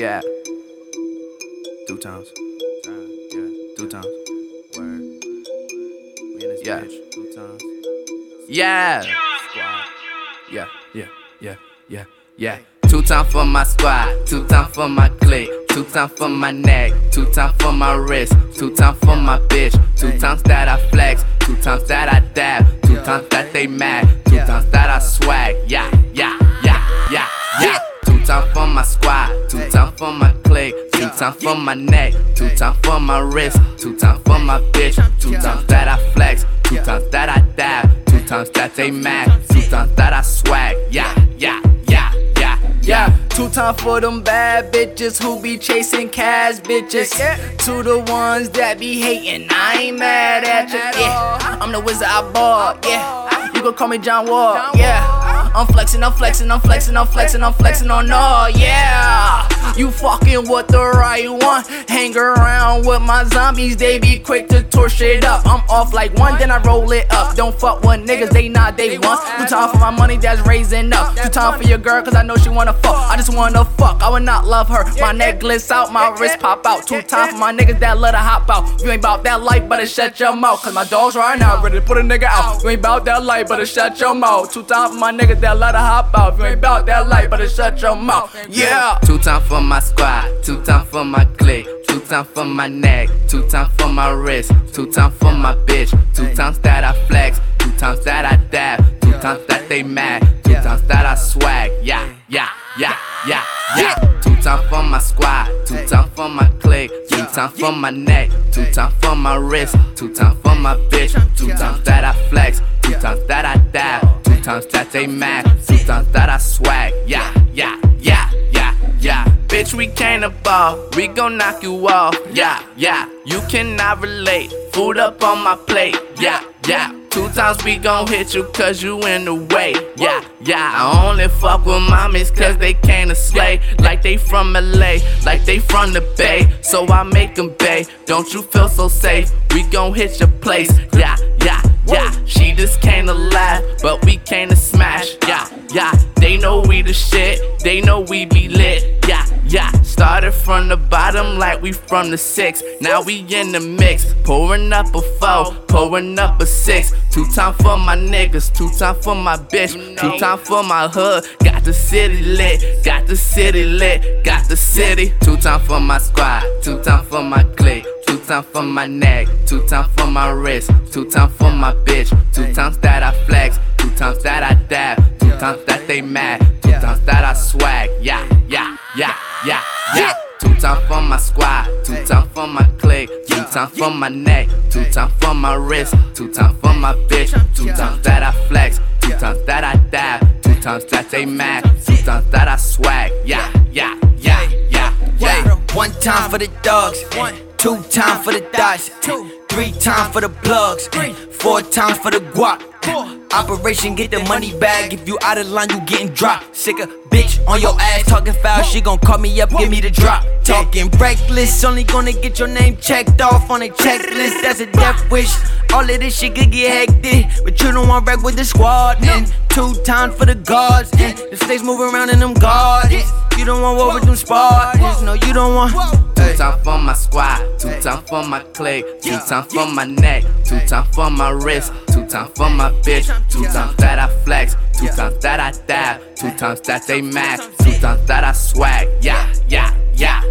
Yeah. Two times. Yeah. Two times. Word. We in this yeah. bitch. Two times. Yeah. Squad. Yeah. Yeah. Yeah. Yeah. Yeah. Two times for my squad. Two times for my clique. Two times for my neck. Two times for my wrist. Two times for my bitch. Two times that I flex. Two times that I dab. Two times that they mad. Times for my neck. Two times for my wrist. Two times for my bitch. Two times that I flex. Two times that I dab. Two times that they mad. Two times that I swag. Yeah. Yeah. Yeah. Yeah. Yeah. Two times for them bad bitches who be chasing cash bitches. To the ones that be hating, I ain't mad at you. Yeah. I'm the wizard I bought. Yeah. You gon' call me John Wall. Yeah. I'm flexing, I'm flexing, I'm flexing, I'm flexing, I'm flexing on all, yeah. You fucking with the right one. Hang around with my zombies, they be quick to torch shit up. I'm off like one, then I roll it up. Don't fuck with niggas, they not they want. Too time for my money that's raising up. Too time for your girl, cause I know she wanna fuck. I just wanna fuck, I would not love her. My necklace out, my wrist pop out. Too time for my niggas that let her hop out. You ain't bout that life, better shut your mouth. Cause my dog's right now, ready to put a nigga out. You ain't bout that life, better shut your mouth. Two time for my niggas that let her hop out. You ain't bout that life, better shut your mouth. Yeah. Two time for my squad, two time for my clique. Two times for my neck, two times for my wrist, two times for my bitch, two times that I flex, two times that I dab, two times that they mad, two times that I swag. Yeah, yeah, yeah, yeah, yeah. Two times for my squad, two times for my clique, two times for my neck, two times for my wrist, two times for my bitch, two times that I flex, two times that I dab, two times that they mad, two times that I swag. Yeah, yeah. Bitch, we to ball, we gon' knock you off. Yeah, yeah, you cannot relate. Food up on my plate. Yeah, yeah. Two times we gon' hit you cause you in the way. Yeah, yeah. I only fuck with mommies cause they came to slay. Like they from LA, like they from the Bay. So I make them pay. Don't you feel so safe? We gon' hit your place. Yeah, yeah, yeah. She just came to laugh, but we came to smash. Yeah, yeah. They know we the shit, they know we be lit. Yeah, the bottom like we from the six. Now we in the mix. Pouring up a four, pouring up a six. Two time for my niggas, two time for my bitch, two time for my hood. Got the city lit, got the city lit, got the city. Two time for my squad, two time for my clique. Two times for my neck, two times for my wrist, two times for my bitch, two times that I flex, two times that I dab, two times that they mad, two times that I swag. Yeah. Two times for my squad, two times for my clique, two times for my neck, two times for my wrist, two times for my bitch, two times that I flex, two times that I dab, two times that they mad, two times that I swag. Yeah, yeah, yeah, yeah, yeah. One time for the dogs, two times for the dots, three times for the plugs, four times for the guap. Operation get the money bag. If you out of line, you getting dropped. Sick of bitch on your ass talking foul. She gon' call me up, give me the drop. Talking reckless, only gonna get your name checked off on a checklist. That's a death wish. All of this shit could get hectic, but you don't want wreck with the squad. And two times for the guards. And the snakes move around in them gardens. You don't want war with them Spartans. No, you don't want. Two times for my squad, two times for my clique, two times for my neck, two times for my wrist, two times for my bitch, two times that I flex, two times that I dab, two times that they mad, two times that I swag. Yeah, yeah, yeah,